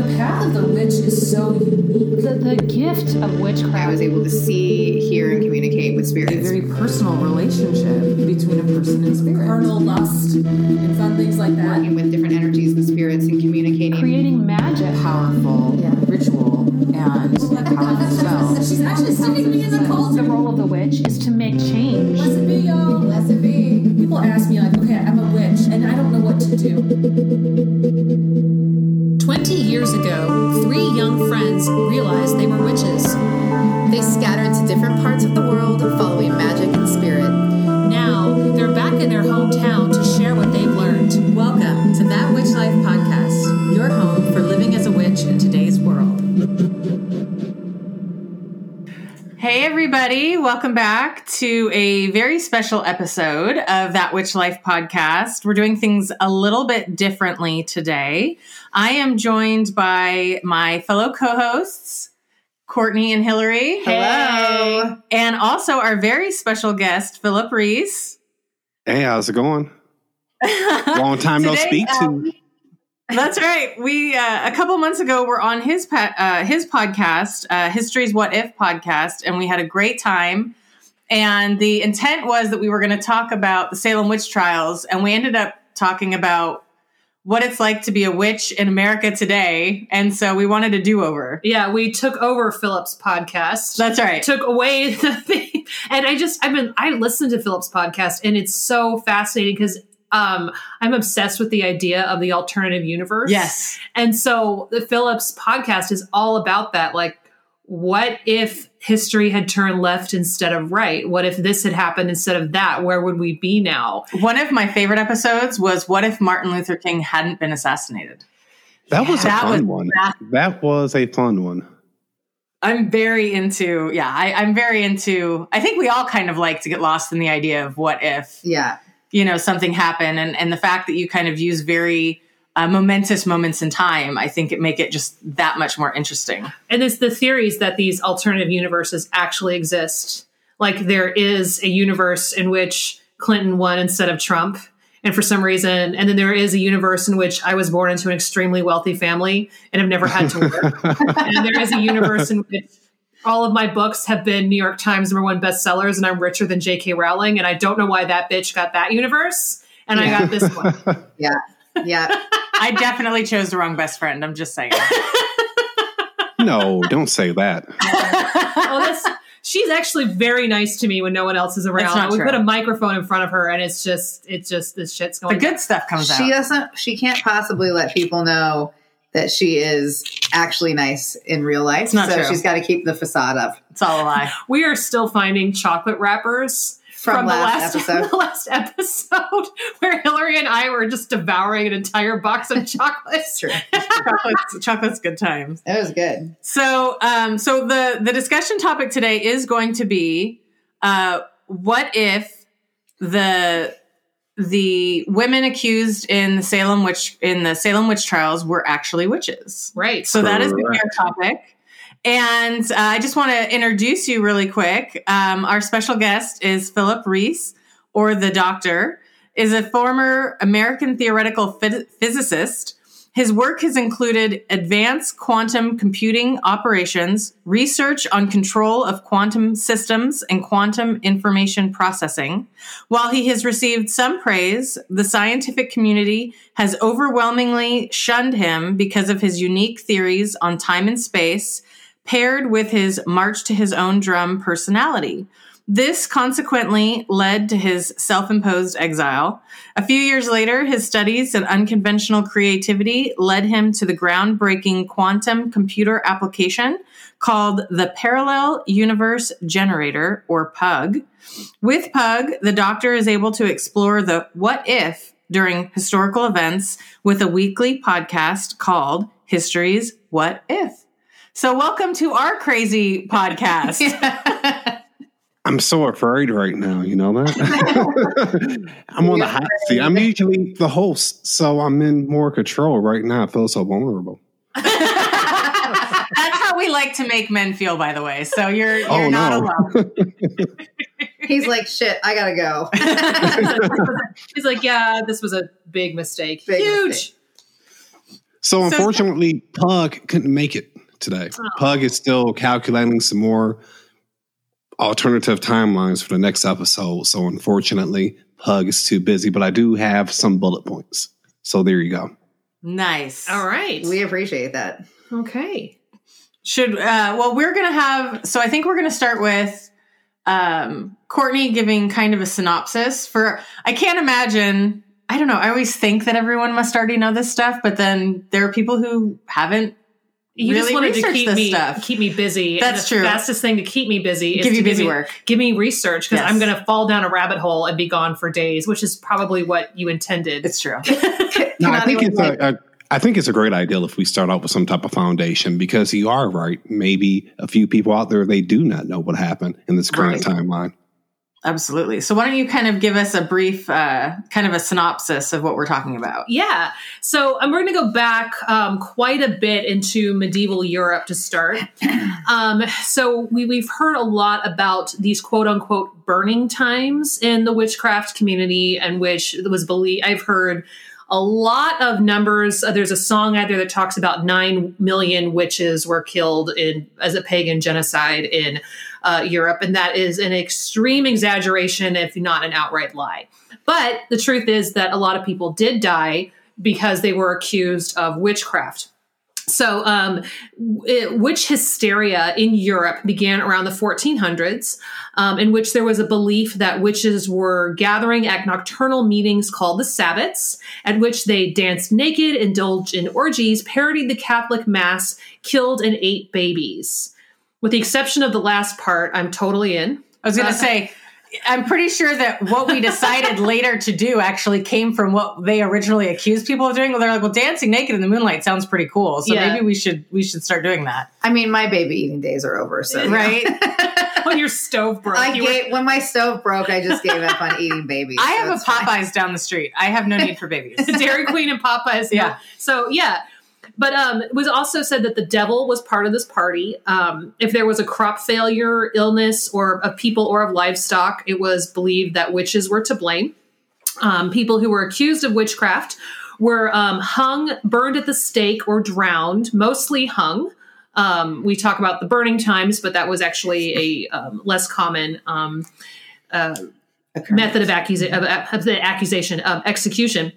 The path of the witch is so unique. The, the gift of witchcraft. I was able to see, hear, and communicate with spirits. a very personal relationship between a person and spirit. Carnal lust and fun things like that. Working with different energies and spirits and communicating. creating magic. Powerful ritual and powerful spell. She's actually sticking me in the The role of the witch is to make change. Three young friends realized they were witches. They scattered to different parts of the Welcome back to a very special episode of That Witch Life podcast. We're doing things a little bit differently today. I am joined by my fellow co hosts, Courtney and Hillary. Hello. And also our very special guest, Phillip Reese. Hey, how's it going? Long time no Today, speak to. Um, That's right. We uh, a couple months ago were on his pa- uh, his podcast, uh, History's What If podcast, and we had a great time. And the intent was that we were going to talk about the Salem witch trials, and we ended up talking about what it's like to be a witch in America today. And so we wanted a do over. Yeah, we took over Phillip's podcast. That's right. took away the thing. And I just, I've been, I listened to Phillip's podcast and it's so fascinating because um, I'm obsessed with the idea of the alternative universe. Yes. And so the Phillips podcast is all about that. Like, what if history had turned left instead of right? What if this had happened instead of that? Where would we be now? One of my favorite episodes was what if Martin Luther King hadn't been assassinated? That was a That fun was one. fast. That was a fun one. I'm very into, yeah, I, I'm very into, I think we all kind of like to get lost in the idea of what if, Yeah. You know, something happened and, and the fact that you kind of use very uh, momentous moments in time, I think it make it just that much more interesting. And it's the theories that these alternative universes actually exist. Like there is a universe in which Clinton won instead of Trump. And for some reason, and then there is a universe in which I was born into an extremely wealthy family and have never had to work. and there is a universe in which all of my books have been New York Times number one bestsellers, and I'm richer than J.K. Rowling. And I don't know why that bitch got that universe, and I got this one. Yeah. Yeah. I definitely chose the wrong best friend. I'm just saying. no, don't say that. oh, that's she's actually very nice to me when no one else is around. not we true. put a microphone in front of her, and it's just, it's just this shit's going. The going. good stuff comes She out. She doesn't, she can't possibly let people know that she is actually nice in real life. It's not so true. she's got to keep the facade up. It's all a lie. we are still finding chocolate wrappers From the last last episode. the last episode where Hillary and I were just devouring an entire box of chocolates. True. chocolate's, chocolate's good times. That was good. So, um, so the the discussion topic today is going to be, uh, what if the the women accused in the Salem witch in the Salem witch trials were actually witches? Right. So that is going to be Correct. our topic. And uh, I just want to introduce you really quick. Um, our special guest is Phillip Reese, or the Doctor, is a former American theoretical phys- physicist. His work has included advanced quantum computing operations, research on control of quantum systems, and quantum information processing. While he has received some praise, the scientific community has overwhelmingly shunned him because of his unique theories on time and space, paired with his march to his own drum personality. This consequently led to his self imposed exile. A few years later, his studies and unconventional creativity led him to the groundbreaking quantum computer application called the Parallel Universe Generator, or PUG. With PUG, the doctor is able to explore the what if during historical events with a weekly podcast called History's What If. So, welcome to our crazy podcast. I'm so afraid right now. You know that? I'm on the hot seat. I'm usually the host, so I'm in more control right now. I feel so vulnerable. That's how we like to make men feel, by the way. So you're you're Oh, not no. alone. He's like, shit, I gotta go. He's like, yeah, this was a big mistake. Big Huge. mistake. So unfortunately, Pug couldn't make it today. Oh. Pug is still calculating some more alternative timelines for the next episode. So unfortunately, Pug is too busy, but I do have some bullet points. So there you go. Nice. All right. We appreciate that. okay. Should uh well we're gonna have so I think we're gonna start with um Courtney giving kind of a synopsis for I can't imagine I don't know, I always think that everyone must already know this stuff, but then there are people who haven't You just wanted to keep me stuff. keep me busy. and That's the true. Fastest thing to keep me busy is Give you to busy me, work. Give me research because Yes. I'm going to fall down a rabbit hole and be gone for days, which is probably what you intended. it's true. No, I think it's like- a, a I think it's a great idea if we start out with some type of foundation because you are right. Maybe a few people out there they do not know what happened in this current timeline. Absolutely. So why don't you kind of give us a brief uh kind of a synopsis of what we're talking about? Yeah. So we're going to go back um, quite a bit into medieval Europe to start. Um, so we, we've heard a lot about these quote unquote burning times in the witchcraft community, and which was believed. I've heard a lot of numbers. Uh, there's a song out there that talks about nine million witches were killed in as a pagan genocide in uh, Europe, and that is an extreme exaggeration, if not an outright lie. But the truth is that a lot of people did die because they were accused of witchcraft. So, um, w- witch hysteria in Europe began around the 1400s, um, in which there was a belief that witches were gathering at nocturnal meetings called the Sabbats, at which they danced naked, indulged in orgies, parodied the Catholic Mass, killed and ate babies. With the exception of the last part, I'm totally in. I was going Uh, to say, I'm pretty sure that what we decided later to do actually came from what they originally accused people of doing. Well, they're like, "Well, dancing naked in the moonlight sounds pretty cool, so Yeah. maybe we should we should start doing that." I mean, my baby eating days are over. So Right? When your stove broke, I you were- when my stove broke, I just gave up on eating babies. I so have a it's fine. Popeyes down the street. I have no need for babies. Dairy Queen and Popeyes. Yeah. So yeah. But um, it was also said that the devil was part of this party. Um, if there was a crop failure, illness, or of people or of livestock, it was believed that witches were to blame. Um, people who were accused of witchcraft were um, hung, burned at the stake, or drowned, mostly hung. Um, we talk about the burning times, but that was actually a um, less common um, uh, method of, accusa- of, of the accusation of execution.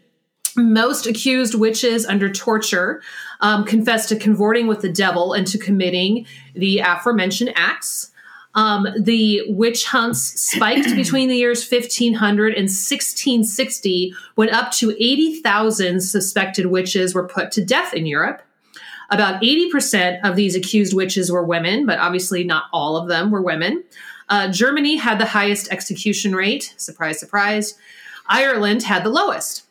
Most accused witches under torture um, confessed to convorting with the devil and to committing the aforementioned acts. Um, the witch hunts spiked between the years 1500 and 1660 when up to 80,000 suspected witches were put to death in Europe. About 80% of these accused witches were women, but obviously not all of them were women. Uh, Germany had the highest execution rate. Surprise, surprise. Ireland had the lowest.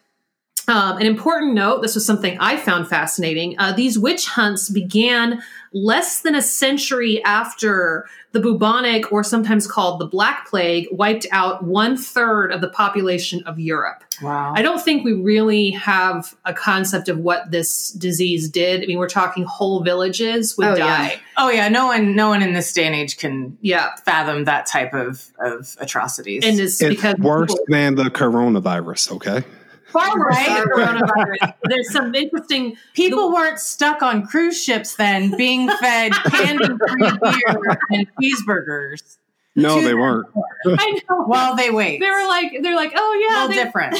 Um, an important note this was something I found fascinating. Uh, these witch hunts began less than a century after the bubonic, or sometimes called the Black Plague, wiped out one third of the population of Europe. Wow. I don't think we really have a concept of what this disease did. I mean, we're talking whole villages would Oh, yeah. die. Oh yeah, no one no one in this day and age can Yeah. fathom that type of of atrocities. And it's, It's because worse people- than the coronavirus. Okay. Far worse than Far the worse. coronavirus. There's some interesting People weren't stuck on cruise ships then being fed candy free beer and cheeseburgers No, they weren't. I know. while they wait. they were like, they're like, oh yeah, little they- different.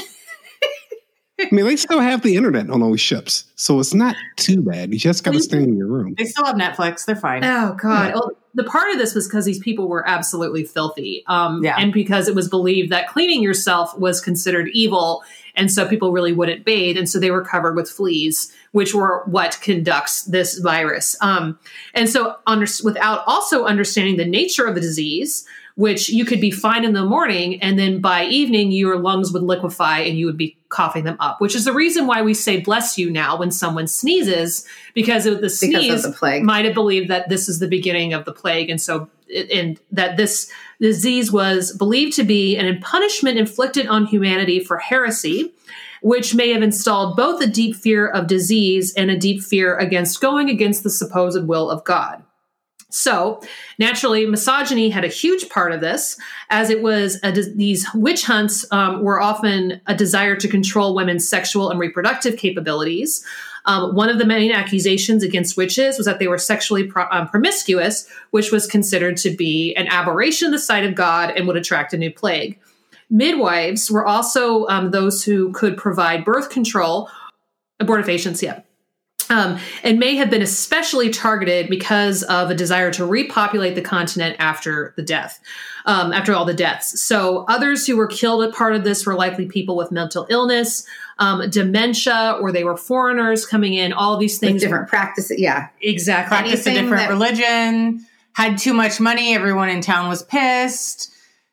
I mean, they still have the internet on those ships, so it's not too bad. You just got to stay in your room. They still have Netflix. They're fine. Oh God! Well, the part of this was because these people were absolutely filthy, um, Yeah. and because it was believed that cleaning yourself was considered evil, and so people really wouldn't bathe, and so they were covered with fleas, which were what conducts this virus. Um, and so, under, without also understanding the nature of the disease, which you could be fine in the morning, and then by evening your lungs would liquefy and you would be coughing them up, which is the reason why we say "bless you" now when someone sneezes, because of the Because sneeze of the plague. might have believed that this is the beginning of the plague and so and that this disease was believed to be an punishment inflicted on humanity for heresy which may have installed both a deep fear of disease and a deep fear against going against the supposed will of god. So naturally misogyny had a huge part of this as it was a, these witch hunts um, were often a desire to control women's sexual and reproductive capabilities Um, one of the main accusations against witches was that they were sexually pro- um, promiscuous, which was considered to be an aberration in the sight of God and would attract a new plague. Midwives were also um, those who could provide birth control, abortifacients, yeah. Um, and may have been especially targeted because of a desire to repopulate the continent after the death, um, after all the deaths. So others who were killed at part of this were likely people with mental illness, um, dementia, or they were foreigners coming in. All these With things, different practices. Yeah. exactly. practiced a different that- religion, had too much money, everyone in town was pissed.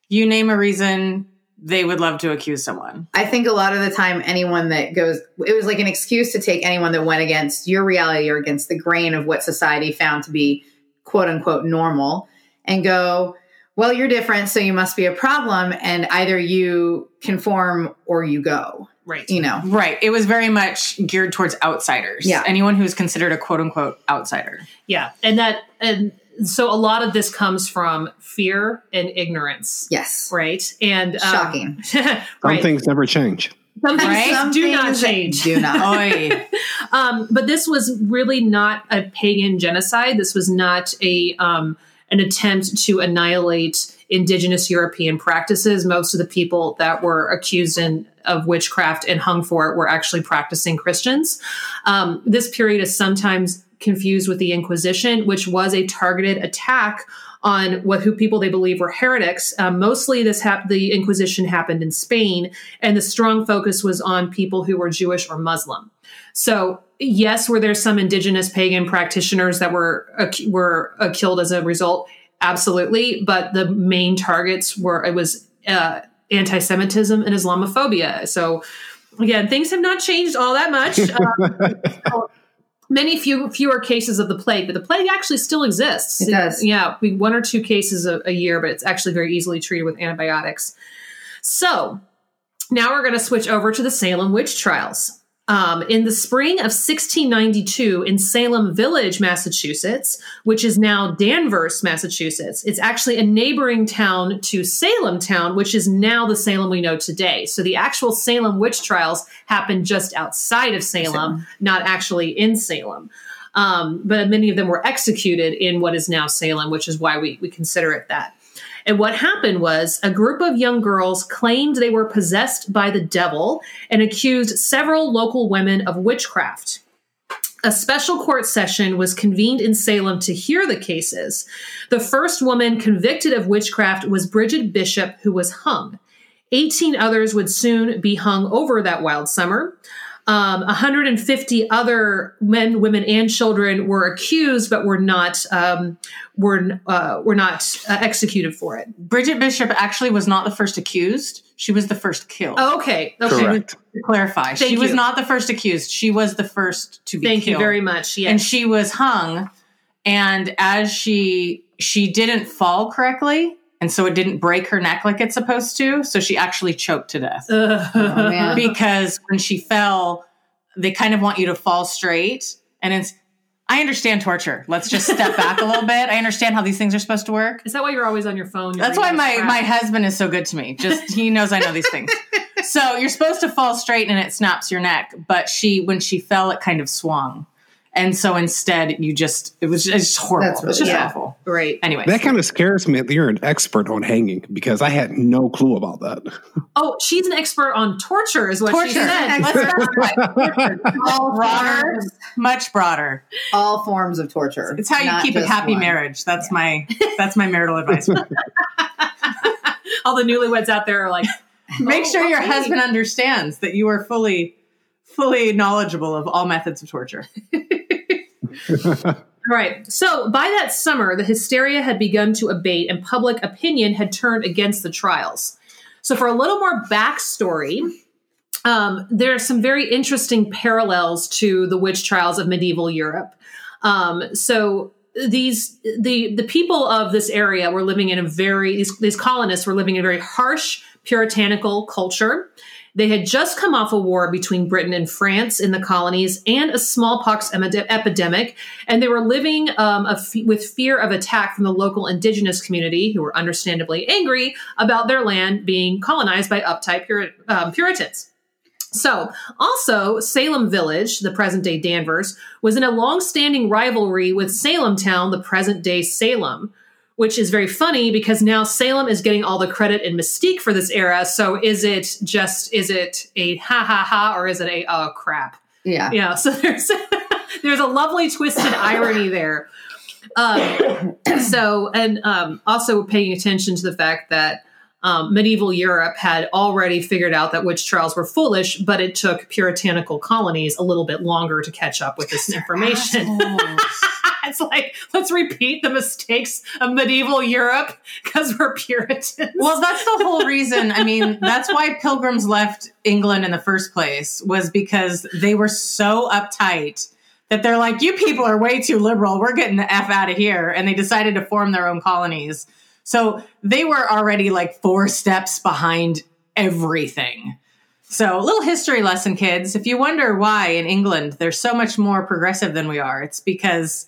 You name a reason, they would love to accuse someone. I think a lot of the time, anyone that goes, it was like an excuse to take anyone that went against your reality or against the grain of what society found to be quote unquote normal and go, well, you're different, so you must be a problem. And either you conform or you go, right. you know? Right. It was very much geared towards outsiders. Yeah. Anyone who is considered a quote unquote outsider. Yeah, and that and so a lot of this comes from fear and ignorance, Yes. right? And um, Shocking. Some things never change. Some things Right? Some do not change. Do not. Oi. Um, but this was really not a pagan genocide. This was not a um, an attempt to annihilate indigenous European practices. Most of the people that were accused in, of witchcraft and hung for it were actually practicing Christians. Um, this period is sometimes confused with the Inquisition, which was a targeted attack on what who people they believe were heretics. Um, mostly, this hap- the Inquisition happened in Spain, and the strong focus was on people who were Jewish or Muslim. So, yes, were there some indigenous pagan practitioners that were uh, were uh, killed as a result? Absolutely, but the main targets were it was uh, anti-Semitism and Islamophobia. So, again, things have not changed all that much. Um, many few fewer cases of the plague, but the plague actually still exists. It does. Yeah, we one or two cases a, a year, but it's actually very easily treated with antibiotics. So now we're going to switch over to the Salem witch trials. Um, in the spring of 1692, in Salem Village, Massachusetts, which is now Danvers, Massachusetts, it's actually a neighboring town to Salem town, which is now the Salem we know today. So the actual Salem witch trials happened just outside of Salem, not actually in Salem. Um, but many of them were executed in what is now Salem, which is why we, we consider it that. And what happened was a group of young girls claimed they were possessed by the devil and accused several local women of witchcraft. A special court session was convened in Salem to hear the cases. The first woman convicted of witchcraft was Bridget Bishop, who was hung. 18 others would soon be hung over that wild summer. Um, 150 other men, women, and children were accused, but were not um, were uh, were not uh, executed for it. Bridget Bishop actually was not the first accused. She was the first killed. Oh, okay, okay. Correct. To clarify, Thank she was not the first accused. She was the first to be Thank you very much. Yes. And she was hung, and as she she didn't fall correctly, and so it didn't break her neck like it's supposed to. So she actually choked to death Oh, because when she fell, they kind of want you to fall straight, and it's. I understand torture. Let's just step back a little bit. I understand how these things are supposed to work. Is that why you're always on your phone? That's why my my husband is so good to me. Just he knows I know these things. So you're supposed to fall straight and it snaps your neck, but she when she fell it kind of swung. And so instead you just it was it's just horrible. That's really- it's just yeah. awful. Right. Anyway. That kind of scares me that you're an expert on hanging because I had no clue about that. Oh, she's an expert on torture, is what she torture. said. All broader, much broader. all forms of torture. It's how you keep a happy one. marriage. That's my that's my marital advice. All the newlyweds out there are like, Make Oh, sure your oh, husband understands that you are fully fully knowledgeable of all methods of torture. All right. So by that summer, the hysteria had begun to abate and public opinion had turned against the trials. So, for a little more backstory, um, there are some very interesting parallels to the witch trials of medieval Europe. Um, so, these the the people of this area were living in a very these, these colonists were living in a very harsh puritanical culture. They had just come off a war between Britain and France in the colonies and a smallpox epidemic, and they were living um, with fear of attack from the local indigenous community, who were understandably angry about their land being colonized by uptight Puri- um, Puritans. So, also, Salem Village, the present day Danvers, was in a long standing rivalry with Salem Town, the present day Salem, which is very funny because now Salem is getting all the credit and mystique for this era. So, is it just, is it a ha ha ha or is it a oh crap? Yeah. Yeah. So, there's, there's a lovely twisted irony there. Um, so, and um, also paying attention to the fact that um, medieval Europe had already figured out that witch trials were foolish, but it took puritanical colonies a little bit longer to catch up with this information. it's like, let's repeat the mistakes of medieval Europe because we're Puritans. Well, that's the whole reason. I mean, that's why pilgrims left England in the first place was because they were so uptight that they're like, you people are way too liberal. We're getting the F out of here. And they decided to form their own colonies. So they were already like four steps behind everything. So, a little history lesson, kids. If you wonder why in England they're so much more progressive than we are, it's because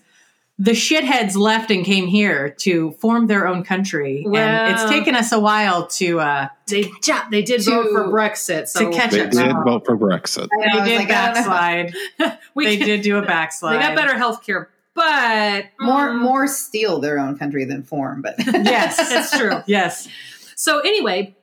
the shitheads left and came here to form their own country. and it's taken us a while to uh, they, they did vote for Brexit. So to catch They up. did vote for Brexit. I They did like, I don't know. backslide. we they can- did do a backslide. They got better health care, but More mm, more steal their own country than form, but Yes, It's true. Yes. So anyway,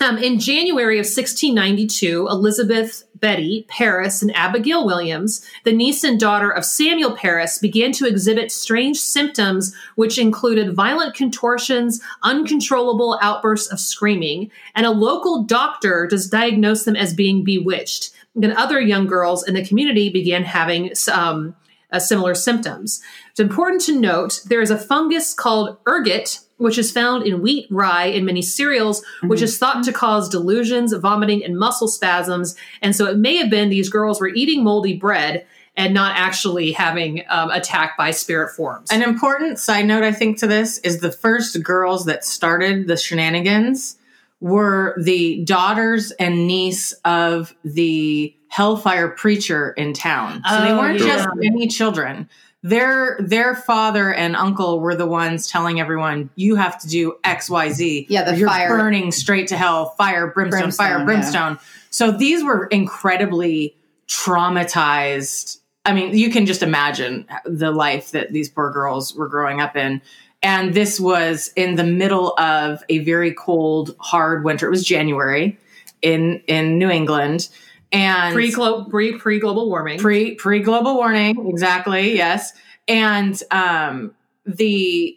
um, in January of 1692, Elizabeth Betty Parris and Abigail Williams, the niece and daughter of Samuel Parris, began to exhibit strange symptoms, which included violent contortions, uncontrollable outbursts of screaming, and a local doctor just diagnosed them as being bewitched. And other young girls in the community began having um, uh, similar symptoms. It's important to note there is a fungus called ergot, which is found in wheat, rye, and many cereals, which is thought to cause delusions, vomiting, and muscle spasms. And so it may have been these girls were eating moldy bread and not actually having um, attacked by spirit forms. An important side note, I think, to this is the first girls that started the shenanigans were the daughters and niece of the hellfire preacher in town. So they Oh, weren't yeah. just any children. Their their father and uncle were the ones telling everyone, "You have to do X, Y, Z. Yeah, the you're fire- burning straight to hell. Fire, brimstone, Brimstone, fire, yeah. brimstone." So these were incredibly traumatized. I mean, you can just imagine the life that these poor girls were growing up in. And this was in the middle of a very cold, hard winter. It was January in in New England, and pre pre pre global warming. pre pre global warning exactly yes and um the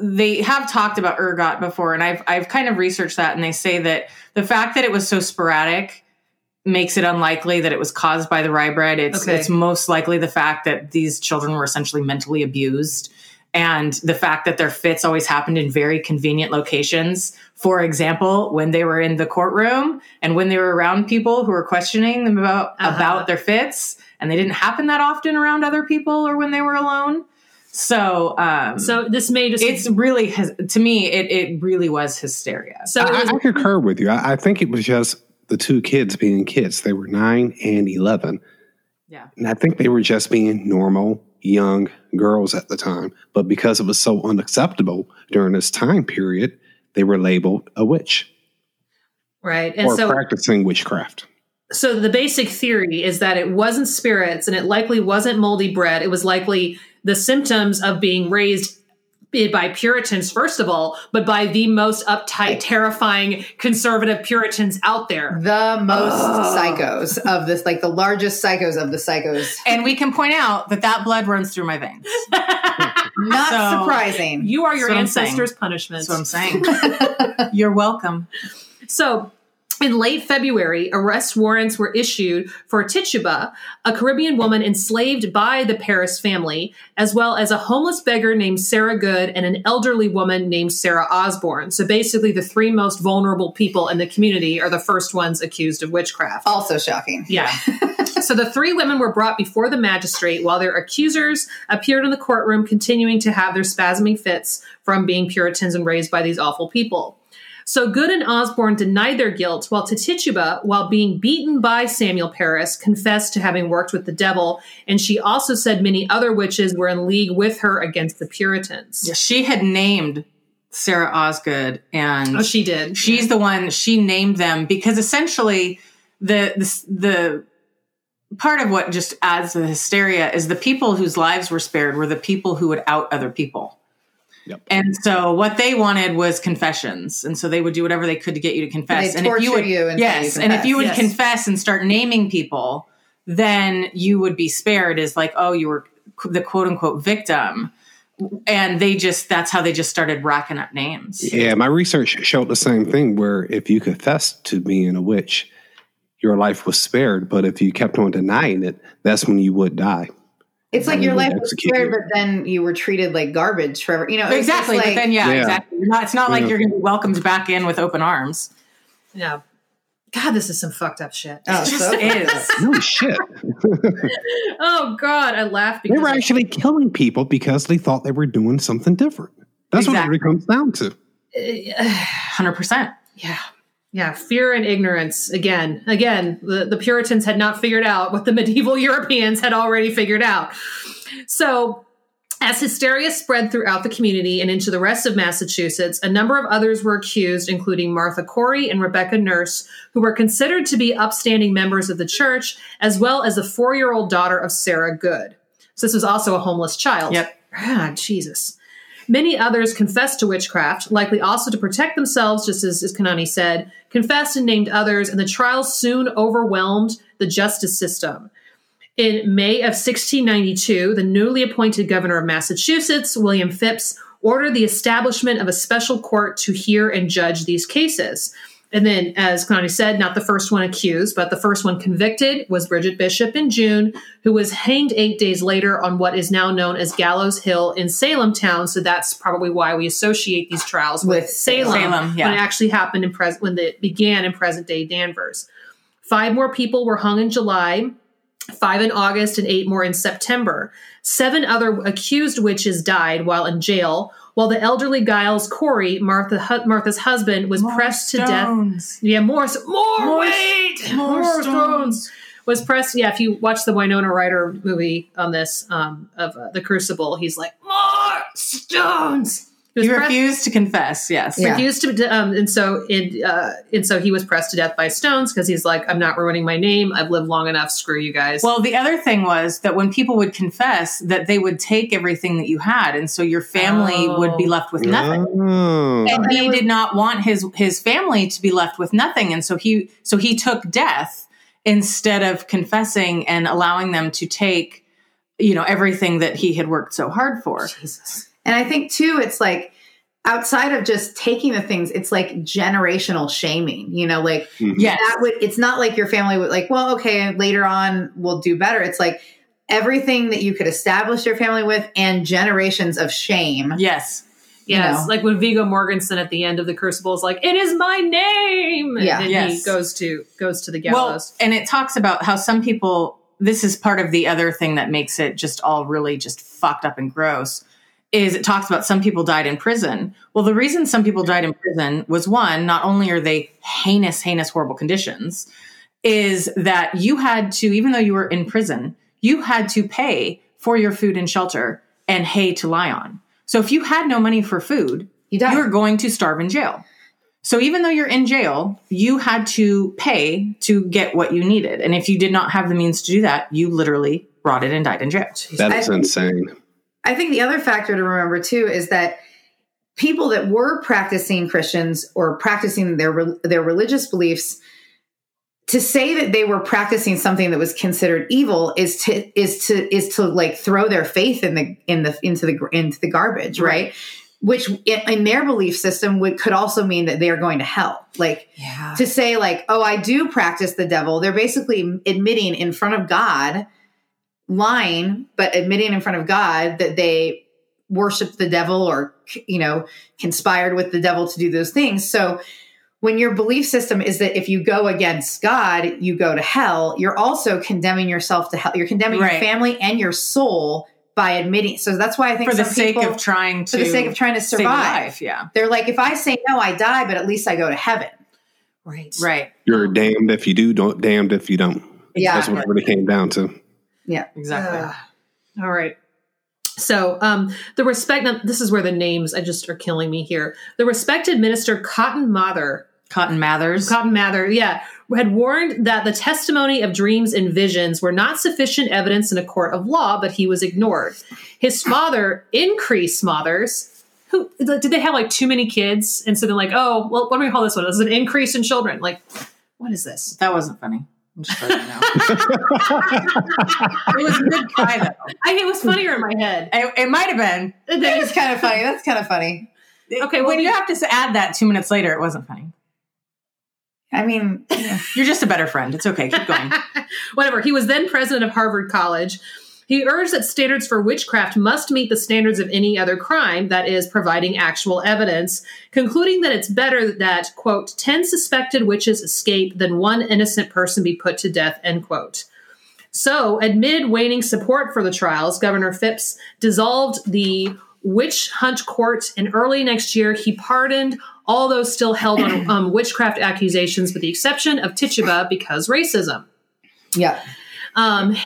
they have talked about ergot before and i've i've kind of researched that and they say that the fact that it was so sporadic makes it unlikely that it was caused by the rye bread it's Okay. it's most likely the fact that these children were essentially mentally abused and the fact that their fits always happened in very convenient locations. For example, when they were in the courtroom and when they were around people who were questioning them about Uh-huh. about their fits, and they didn't happen that often around other people or when they were alone. So, um, So this may just it's really to me, it it really was hysteria. so I, was, I concur with you. I, I think it was just the two kids being kids. They were nine and 11. Yeah. And I think they were just being normal young girls at the time. But because it was so unacceptable during this time period, they were labeled a witch right, and or so practicing witchcraft. so the basic theory is that it wasn't spirits and it likely wasn't moldy bread. It was likely the symptoms of being raised by Puritans, first of all, but by the most uptight, terrifying conservative Puritans out there. the most psychos of this, like the largest psychos of the psychos. And we can point out that that blood runs through my veins. Not So- surprising. You are your That's what I'm saying. ancestors' punishment. That's what I'm saying. You're welcome. So, in late February, arrest warrants were issued for Tituba, a Caribbean woman enslaved by the Parris family, as well as a homeless beggar named Sarah Good and an elderly woman named Sarah Osborne. So, basically, the three most vulnerable people in the community are the first ones accused of witchcraft. also shocking. Yeah. so the three women were brought before the magistrate while their accusers appeared in the courtroom, continuing to have their spasming fits from being Puritans and raised by these awful people. So Good and Osborne denied their guilt, while Tituba, while being beaten by Samuel Parris, confessed to having worked with the devil, and she also said many other witches were in league with her against the Puritans. Yeah, she had named Sarah Osgood, and Oh, she did. she's the one she named them because essentially the the, the part of what just adds to the hysteria is the people whose lives were spared were the people who would out other people. Yep. And so what they wanted was confessions, and so they would do whatever they could to get you to confess. And if you would, you yes, you and if you would confess. confess and start naming people, then you would be spared. As like, oh, you were the quote unquote victim, and they just that's how they just started racking up names. Yeah, my research showed the same thing where if you confessed to being a witch, your life was spared. But if you kept on denying it, that's when you would die. It's like your life was execute spared, but then you were treated like garbage forever. You know, Exactly, like- but then yeah, Yeah. exactly. You're not, it's not like Yeah. you're going to be welcomed back in with open arms. Yeah. God, this is some fucked up shit. Oh, It just so- is. No shit. Oh God, I laugh They because were I- actually killing people because they thought they were doing something different. That's what Exactly. it comes down to. Hundred percent. Yeah. Yeah, fear and ignorance. Again, again, the, the Puritans had not figured out what the medieval Europeans had already figured out. So, as hysteria spread throughout the community and into the rest of Massachusetts, a number of others were accused, including Martha Corey and Rebecca Nurse, who were considered to be upstanding members of the church, as well as a four year old daughter of Sarah Good. So, this was also a homeless child. Yep. Ah, Jesus. Many others confessed to witchcraft, likely also to protect themselves, just as, as Kanani said, confessed and named others, and the trial soon overwhelmed the justice system. In May of 1692, the newly appointed governor of Massachusetts, William Phips, ordered the establishment of a special court to hear and judge these cases. And then, as Connie said, not the first one accused, but the first one convicted was Bridget Bishop in June, who was hanged eight days later on what is now known as Gallows Hill in Salem town. So that's probably why we associate these trials with, With Salem, Salem, yeah. when it actually happened in pres- when it began in present day Danvers. Five more people were hung in July, five in August, and eight more in September. Seven other accused witches died while in jail, while the elderly Giles Corey, Martha, hu- Martha's husband, was pressed to death. Yeah, more, more, More- weight, more more, stones. stones. Was pressed. Yeah, if you watch the Winona Ryder movie on this um, of uh, the Crucible, he's like more stones. He was He pressed- refused to confess. Yes. Yeah. refused to um, and so it, uh, and so he was pressed to death by stones because he's like i'm not ruining my name i've lived long enough screw you guys Well, the other thing was that when people would confess, that they would take everything that you had, and so your family would be Oh. left with nothing. Oh. And he did not want his his family to be left with nothing, and so he so he took death instead of confessing and allowing them to take, you know, everything that he had worked so hard for. jesus And I think too, it's like outside of just taking the things, it's like generational shaming. You know, like. Mm-hmm. Yes. that would. It's not like your family would like. Well, okay, later on we'll do better. It's like everything that you could establish your family with, and generations of shame. Yes. yes know. like when vigo morganson at the end of the crucible is like it is my name and Yeah. then Yes. he goes to goes to the Well, gallows and it talks about how some people. This is part of the other thing that makes it just all really just fucked up and gross. Is it talks about some people died in prison. Well, the reason some people died in prison was one, not only are they heinous, heinous, horrible conditions, is that you had to, even though you were in prison, you had to pay for your food and shelter and hay to lie on. So if you had no money for food, You die. you're going to starve in jail. So even though you're in jail, you had to pay to get what you needed. And if you did not have the means to do that, you literally rotted and died in jail. That I is think- insane. I think the other factor to remember too is that people that were practicing Christians or practicing their their religious beliefs to say that they were practicing something that was considered evil is to is to is to like throw their faith in the in the into the into the garbage, right? Which in, in their belief system would could also mean that they are going to hell. Like yeah to say like oh i do practice the devil they're basically admitting in front of god lying but admitting in front of god that they worship the devil or you know conspired with the devil to do those things so when your belief system is that if you go against god you go to hell you're also condemning yourself to hell you're condemning Right. your family and your soul by admitting so that's why i think For the sake people- of trying to for the sake of trying to survive life. Yeah. they're like if i say no i die but at least i go to heaven right Right. You're damned if you do, don't damned if you don't. yeah That's what it really came down to. Yeah Exactly. Ugh. all right so um the respect now, this is where the names i just are killing me here the respected minister cotton mather Cotton Mathers. Cotton Mather, yeah, had warned that the testimony of dreams and visions were not sufficient evidence in a court of law, but he was ignored. His father, Increase Smothers, who did they have like too many kids? And so they're like, oh, well, what do we call this one? This is an increase in children. Like, what is this? that wasn't funny. I'm just letting you it was a good cry though. I it was funnier in my head. It, it might have been. That is kind of funny. That's kind of funny. Okay, well, when you you- have to add that two minutes later, it wasn't funny. I mean, You're just a better friend. It's okay. Keep going. Whatever. He was then president of Harvard College. He urged that standards for witchcraft must meet the standards of any other crime, that is, providing actual evidence, concluding that it's better that, quote, 10 suspected witches escape than one innocent person be put to death, end quote. So, amid waning support for the trials, Governor Phips dissolved the witch hunt court, and early next year he pardoned all those still held on um, witchcraft accusations, with the exception of Tituba because racism. yeah. Um,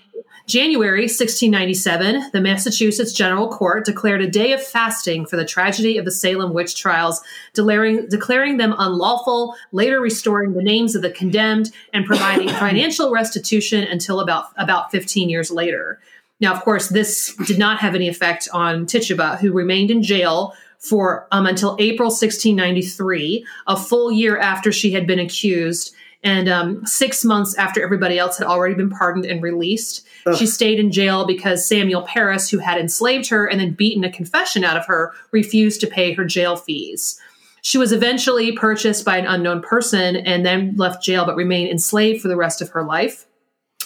January 1697, the Massachusetts General Court declared a day of fasting for the tragedy of the Salem witch trials, declaring, declaring them unlawful, later restoring the names of the condemned and providing financial restitution until about, about 15 years later. Now, of course, this did not have any effect on Tituba, who remained in jail for um, until April 1693, a full year after she had been accused, and um, six months after everybody else had already been pardoned and released. She stayed in jail because Samuel Parris, who had enslaved her and then beaten a confession out of her, refused to pay her jail fees. She was eventually purchased by an unknown person and then left jail, but remained enslaved for the rest of her life.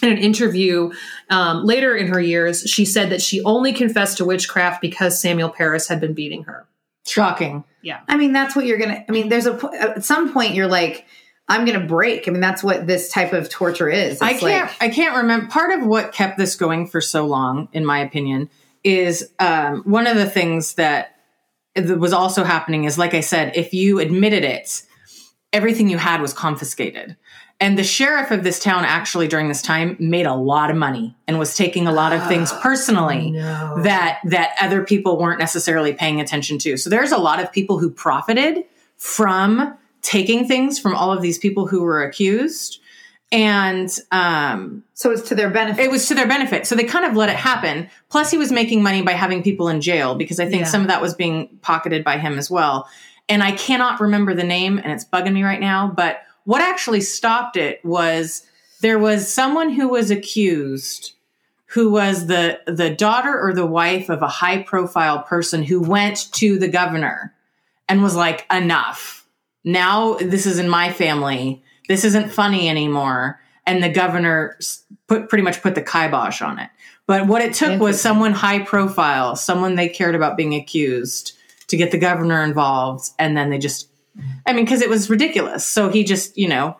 In an interview um, later in her years, she said that she only confessed to witchcraft because Samuel Parris had been beating her. Shocking. Yeah. I mean, that's what you're gonna. I mean, there's a at some point you're like, I'm gonna break. I mean, that's what this type of torture is. I can't. like- I can't remember. Part of what kept this going for so long, in my opinion, is um, one of the things that that was also happening is, like I said, if you admitted it, everything you had was confiscated. And the sheriff of this town actually during this time made a lot of money and was taking a lot of things personally that that other people weren't necessarily paying attention to. So there's a lot of people who profited from taking things from all of these people who were accused. And um, so it's to their benefit. it was to their benefit. So they kind of let it happen. Plus, he was making money by having people in jail because I think Yeah. some of that was being pocketed by him as well. And I cannot remember the name, and it's bugging me right now. But what actually stopped it was there was someone who was accused who was the the daughter or the wife of a high profile person who went to the governor and was like enough now this is in my family. This isn't funny anymore. And the governor put pretty much put the kibosh on it. But what it took was someone high profile someone they cared about being accused to get the governor involved. And then they just i mean because it was ridiculous. So he just you know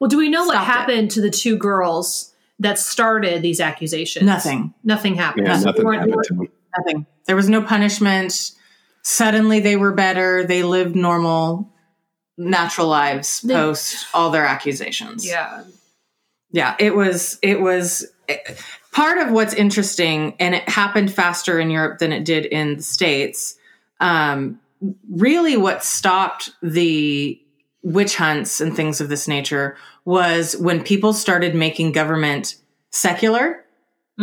Well, do we know what Stopped it. happened to the two girls that started these accusations? Nothing. Nothing happened. Yeah, So nothing happened to nothing. There was no punishment. Suddenly they were better. They lived normal natural lives post all their accusations. Yeah. yeah it was it was it- part of what's interesting and it happened faster in europe than it did in the states um, really what stopped the witch hunts and things of this nature was when people started making government secular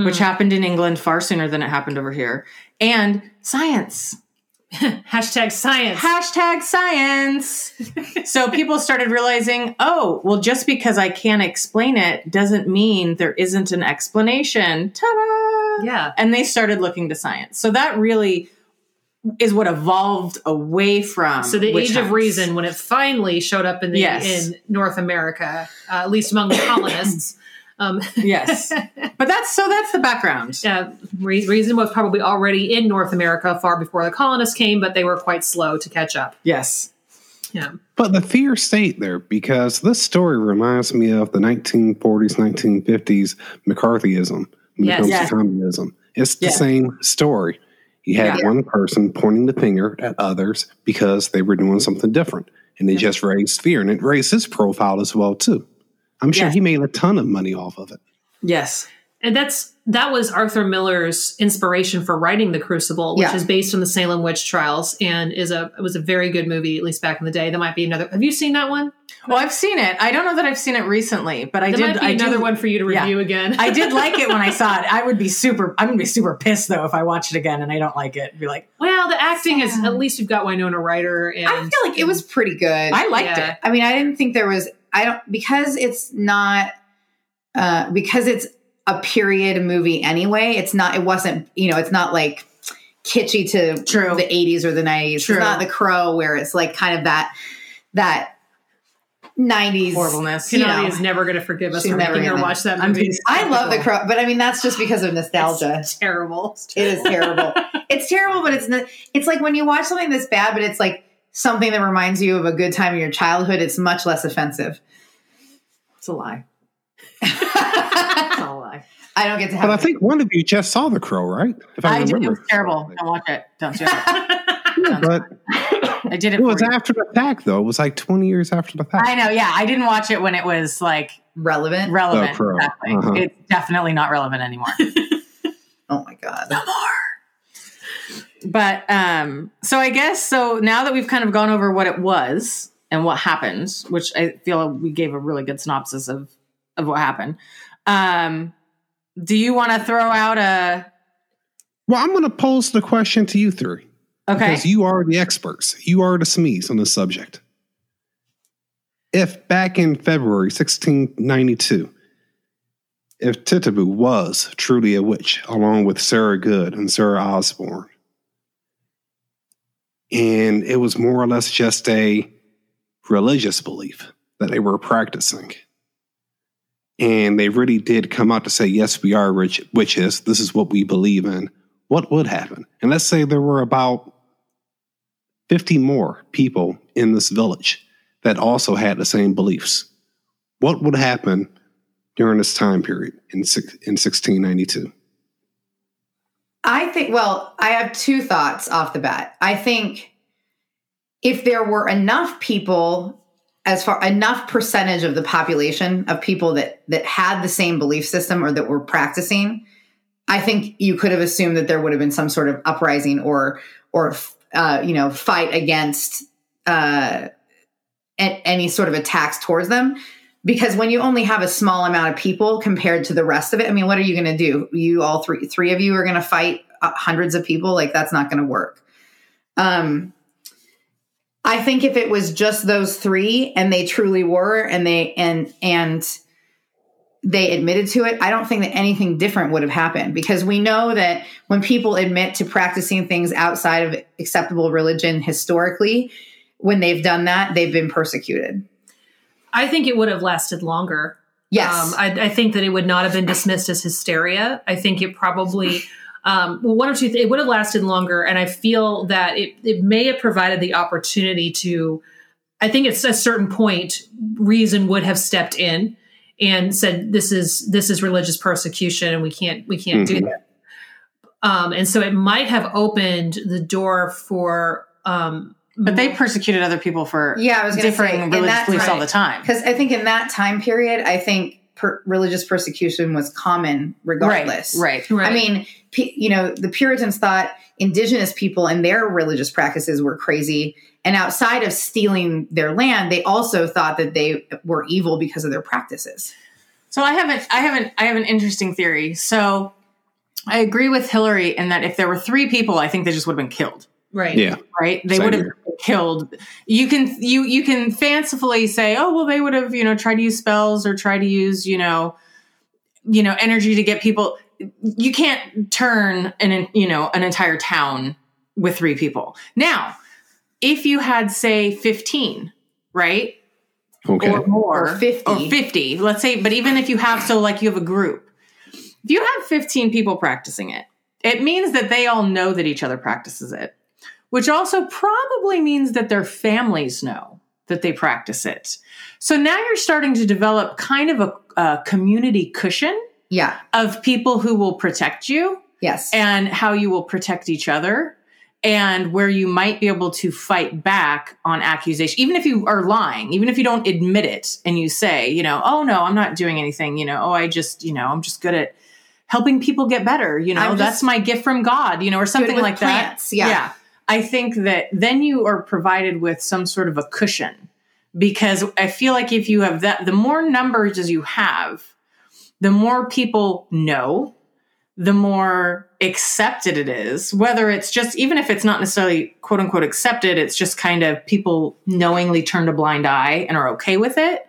which happened in england far sooner than it happened over here and science Hashtag science. hashtag science. so people started realizing, oh, well, just because I can't explain it doesn't mean there isn't an explanation. Ta-da! yeah. And they started looking to science. So that really is what evolved away from. So the age of reason, when it finally showed up in the Yes. in North America, uh, at least among the colonists, um, Yes, but that's so. That's the background. uh, re- reason was probably already in North America far before the colonists came, but they were quite slow to catch up. Yes. Yeah. But the fear stayed there because this story reminds me of the 1940s, 1950s McCarthyism when Yes. it comes Yes. to communism. It's the Yeah. same story. You had Yeah. one person pointing the finger at others because they were doing something different, and they just raised fear, and it raised his profile as well too. I'm sure Yes. he made a ton of money off of it. Yes. and that's that was Arthur Miller's inspiration for writing The Crucible, which Yeah. is based on the Salem witch trials and is a it was a very good movie at least back in the day. There might be another. Have you seen that one? Well, I've seen it. I don't know that I've seen it recently, but I That did. might be I another do, one for you to yeah. review again. I did like it when I saw it. I would be super. I'm gonna be super pissed though if I watch it again and I don't like it. Be like, well, the acting is at least you've got Winona Ryder and I feel like it was pretty good. I liked Yeah. it. I mean, I didn't think there was. I don't because it's not uh, because it's a period movie anyway. It's not. It wasn't. You know, it's not like kitschy to True. the '80s or the '90s. True. It's not The Crow where it's like kind of that that '90s Horribleness. You Kanani know, is never going to forgive us for never making her watch that I'm movie. I love The. Crow, but I mean that's just because of nostalgia. It's terrible. It is terrible. it's terrible, but it's not, it's like when you watch something that's bad, but it's like something that reminds you of a good time in your childhood. It's much less offensive. It's a lie. It's a lie. I don't get to have. But I think one of you just saw The Crow, right? If I did. It remember was terrible. correctly. Don't watch it. Don't do it. Don't But. I did it. it was you. after the fact, though. It was like 20 years after the fact. I know. Yeah, I didn't watch it when it was like relevant. relevant. The Crow. Exactly. Uh-huh. It's definitely not relevant anymore. oh my god. But um, so I guess so. Now that we've kind of gone over what it was and what happened, which I feel we gave a really good synopsis of of what happened. Um, do you want to throw out a Well, I'm going to pose the question to you three. okay? Because you are the experts. You are the SMEs on this subject. If back in February 1692, if Tituba was truly a witch, along with Sarah Good and Sarah Osborne, and it was more or less just a religious belief that they were practicing, and they really did come out to say, Yes, we are rich witches, this is what we believe in, what would happen? And let's say there were about 50 more people in this village that also had the same beliefs. What would happen during this time period in, in 1692? I think, well, I have two thoughts off the bat. I think if there were enough people, as far enough percentage of the population of people that that had the same belief system or that were practicing, I think you could have assumed that there would have been some sort of uprising or or uh, you know fight against uh, any sort of attacks towards them. Because when you only have a small amount of people compared to the rest of it, I mean, what are you going to do? You all three, three of you are going to fight uh, hundreds of people. Like that's not going to work. Um, I think if it was just those three and they truly were, and they and and they admitted to it, I don't think that anything different would have happened because we know that when people admit to practicing things outside of acceptable religion historically, when they've done that, they've been persecuted. I think it would have lasted longer. Yes. Um, I, I think that it would not have been dismissed as hysteria. I think it probably, um, well, one or two, th- it would have lasted longer. And I feel that it, it may have provided the opportunity to, I think at a certain point, reason would have stepped in and said, this is, this is religious persecution and we can't, we can't do Mhm. that. Um, and so it might have opened the door for, um, but they mm-hmm. persecuted other people for Yeah, I was gonna differing say, religious that beliefs all the time. Because I think in that time period, I think per- religious persecution was common regardless. Right. Right. I mean, P- you know, the Puritans thought indigenous people and their religious practices were crazy. And outside of stealing their land, they also thought that they were evil because of their practices. So I haven't I haven't I have an interesting theory. So I agree with Hillary in that if there were three people, I think they just would have been killed. right. Yeah. Right? They Same would have here. Been killed. You can you you can fancifully say, oh well, they would have you know tried to use spells or try to use you know you know energy to get people. You can't turn an you know an entire town with three people. Now, if you had say fifteen, right? Okay. or more Or 50. or 50 let's say but even if you have so like you have a group if you have 15 people practicing it it means that they all know that each other practices it which also probably means that their families know that they practice it so now you're starting to develop kind of a, a community cushion Yeah. of people who will protect you Yes. and how you will protect each other and where you might be able to fight back on accusation even if you are lying even if you don't admit it and you say you know oh no i'm not doing anything you know oh i just you know i'm just good at helping people get better. You know, that's my gift from God, you know, or something like plants, that. yeah. I think that then you are provided with some sort of a cushion because I feel like if you have that, the more numbers as you have, the more people know, the more accepted it is. Whether it's just, even if it's not necessarily quote unquote accepted, it's just kind of people knowingly turned a blind eye and are okay with it.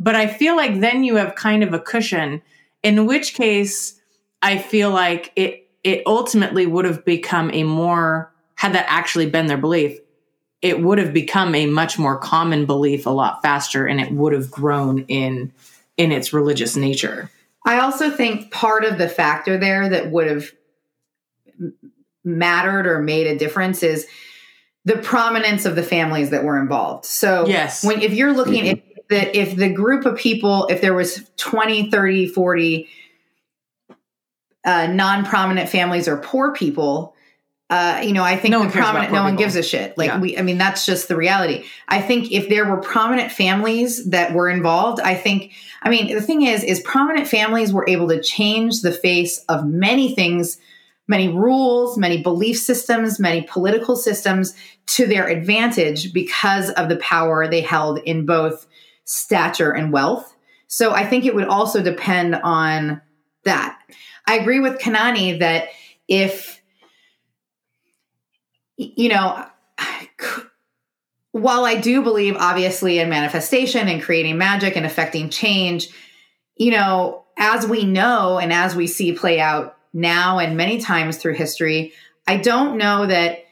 But I feel like then you have kind of a cushion, in which case I feel like it it ultimately would have become a more had that actually been their belief, it would have become a much more common belief a lot faster and it would have grown in in its religious nature. I also think part of the factor there that would have mattered or made a difference is the prominence of the families that were involved. So Yes. when if you're looking at the if the group of people if there was 20, 30, 40 uh, non-prominent families or poor people uh, you know, I think No the prominent, no one people. gives a shit. Like Yeah. we, I mean, that's just the reality. I think if there were prominent families that were involved, I think, I mean, the thing is, is prominent families were able to change the face of many things, many rules, many belief systems, many political systems to their advantage because of the power they held in both stature and wealth. So I think it would also depend on that. I agree with Kanani that if you know, while I do believe obviously in manifestation and creating magic and affecting change, you know, as we know and as we see play out now and many times through history, I don't know that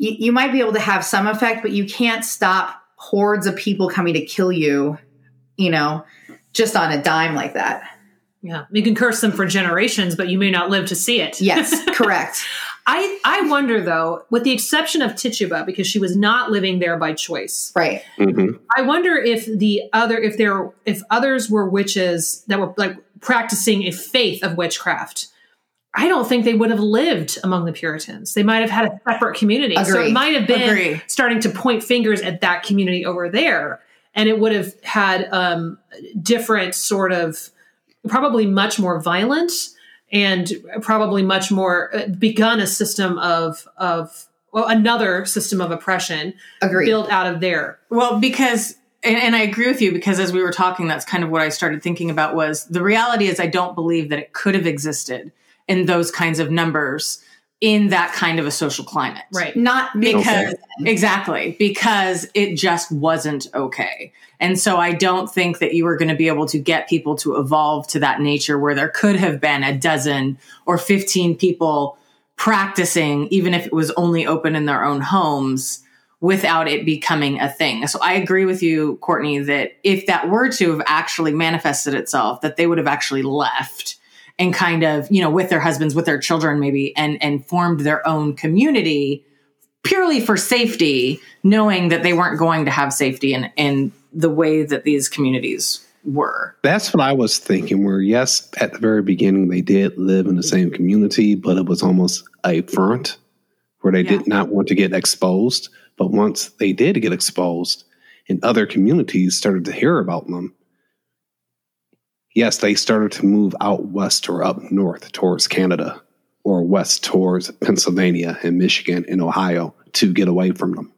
y- you might be able to have some effect, but you can't stop hordes of people coming to kill you, you know, just on a dime like that. Yeah. You can curse them for generations, but you may not live to see it. Yes, correct. I, I wonder though, with the exception of Tituba, because she was not living there by choice. Right. Mhm. I wonder if the other if there if others were witches that were like practicing a faith of witchcraft. I don't think they would have lived among the Puritans. They might have had a separate community. So it might have been Agree. starting to point fingers at that community over there. And it would have had um, different sort of, probably much more violent and probably much more uh, begun a system of, of well, another system of oppression Agree. built out of there. Well, because and, and I agree with you because as we were talking, that's kind of what I started thinking about was the reality is I don't believe that it could have existed in those kinds of numbers in that kind of a social climate. Right. Not Because because exactly, because it just wasn't okay. And so I don't think that you were going to be able to get people to evolve to that nature where there could have been a dozen or 15 people practicing, even if it was only open in their own homes without it becoming a thing. So I agree with you, Courtney, that if that were to have actually manifested itself, that they would have actually left and kind of, you know, with their husbands, with their children maybe, and and formed their own community purely for safety, knowing that they weren't going to have safety in in the way that these communities were. That's what I was thinking. Where yes, at the very beginning they did live in the same community, but it was almost a front where they Yeah. did not want to get exposed. But once they did get exposed, and other communities started to hear about them, yes, they started to move out west or up north towards Canada or west towards Pennsylvania and Michigan and Ohio to get away from them.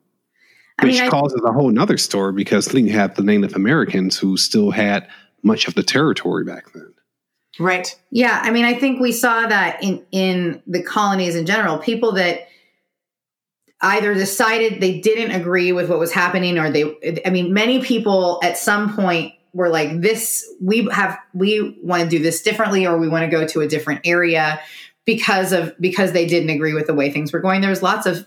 I Which mean, causes a whole nother story because then you have the Native Americans who still had much of the territory back then. Right. Yeah, I mean, I think we saw that in in the colonies in general. People that either decided they didn't agree with what was happening, or they, I mean, many people at some point were like, "This we have, we want to do this differently, or we want to go to a different area," because of because they didn't agree with the way things were going. There was lots of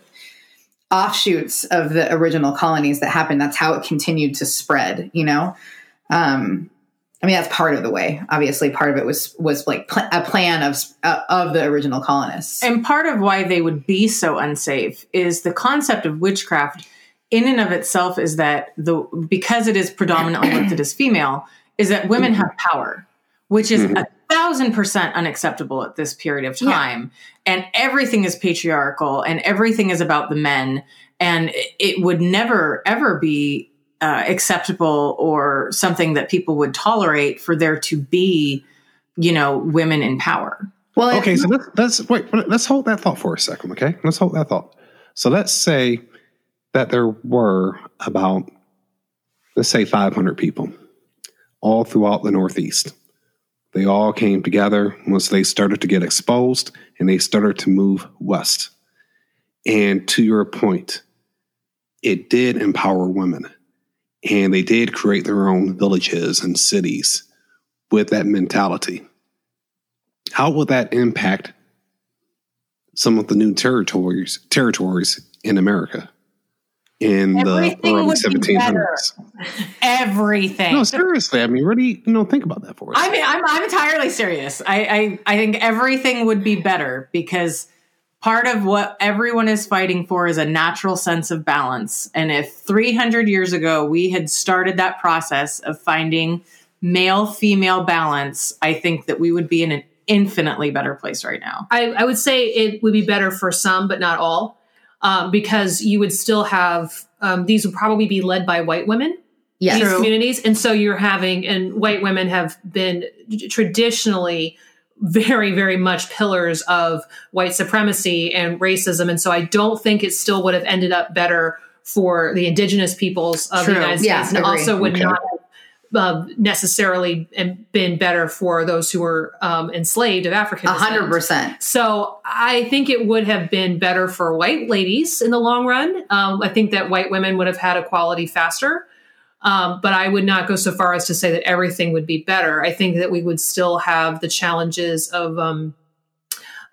offshoots of the original colonies that happened. That's how it continued to spread. You know. Um, I mean, that's part of the way. Obviously, part of it was was like pl- a plan of uh, of the original colonists. And part of why they would be so unsafe is the concept of witchcraft in and of itself is that the because it is predominantly looked at as female, is that women have power, which is a thousand percent unacceptable at this period of time. And everything is patriarchal and everything is about the men. And it- it would never, ever be uh, acceptable or something that people would tolerate for there to be, you know, women in power. Well, it- Okay, so let's, let's wait. Let's hold that thought for a second. Okay, let's hold that thought. So let's say that there were about, let's say, 500 people all throughout the Northeast. They all came together once they started to get exposed, and they started to move west. And to your point, it did empower women, and they did create their own villages and cities with that mentality how will that impact some of the new territories territories in America in Everything the early would be 1700s? Everything. No, seriously. I mean, really, you know, think about that for us. I mean, I'm I'm entirely serious. I, I I think everything would be better because part of what everyone is fighting for is a natural sense of balance. And if 300 years ago we had started that process of finding male female balance, I think that we would be in an infinitely better place right now. I, I would say it would be better for some, but not all, um, because you would still have um, these would probably be led by white women. yes. these True. communities, and so you're having and white women have been traditionally very, very much pillars of white supremacy and racism, and so I don't think it still would have ended up better for the indigenous peoples of True. the United Yeah, States, and agree. also would Okay. not have uh, necessarily been better for those who were um, enslaved of African. A hundred percent. So I think it would have been better for white ladies in the long run. Um, I think that white women would have had equality faster. Um, but I would not go so far as to say that everything would be better. I think that we would still have the challenges of um,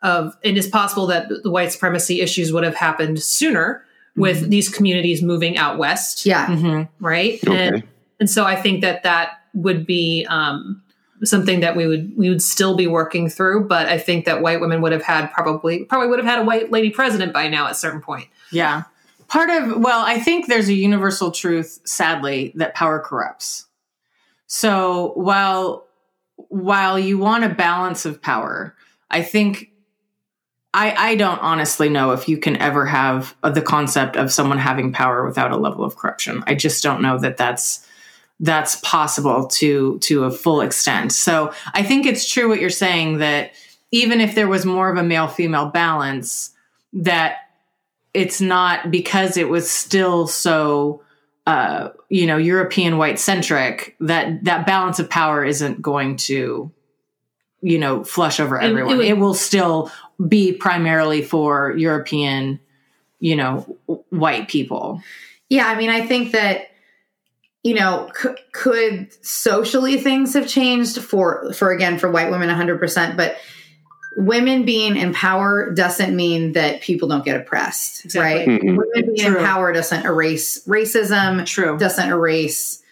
of, and it's possible that the white supremacy issues would have happened sooner with these communities moving out west, Yeah. Mm-hmm. right? Okay. And and so I think that that would be um, something that we would we would still be working through. But I think that white women would have had probably probably would have had a white lady president by now at a certain point. Yeah. Part of, well, I think there's a universal truth, sadly, that power corrupts. So while, while you want a balance of power, I think, I, I don't honestly know if you can ever have the concept of someone having power without a level of corruption. I just don't know that that's, that's possible to, to a full extent. So I think it's true what you're saying that even if there was more of a male female balance, that it's not because it was still so uh, you know European white centric that that balance of power isn't going to you know flush over It- it everyone. would- It, will still be primarily for European you know white people. Yeah, I mean, I think that you know, c- could socially things have changed for for again for white women 100%, but women being in power doesn't mean that people don't get oppressed, Exactly. right? Mhm. Women being True. in power doesn't erase racism, True. doesn't erase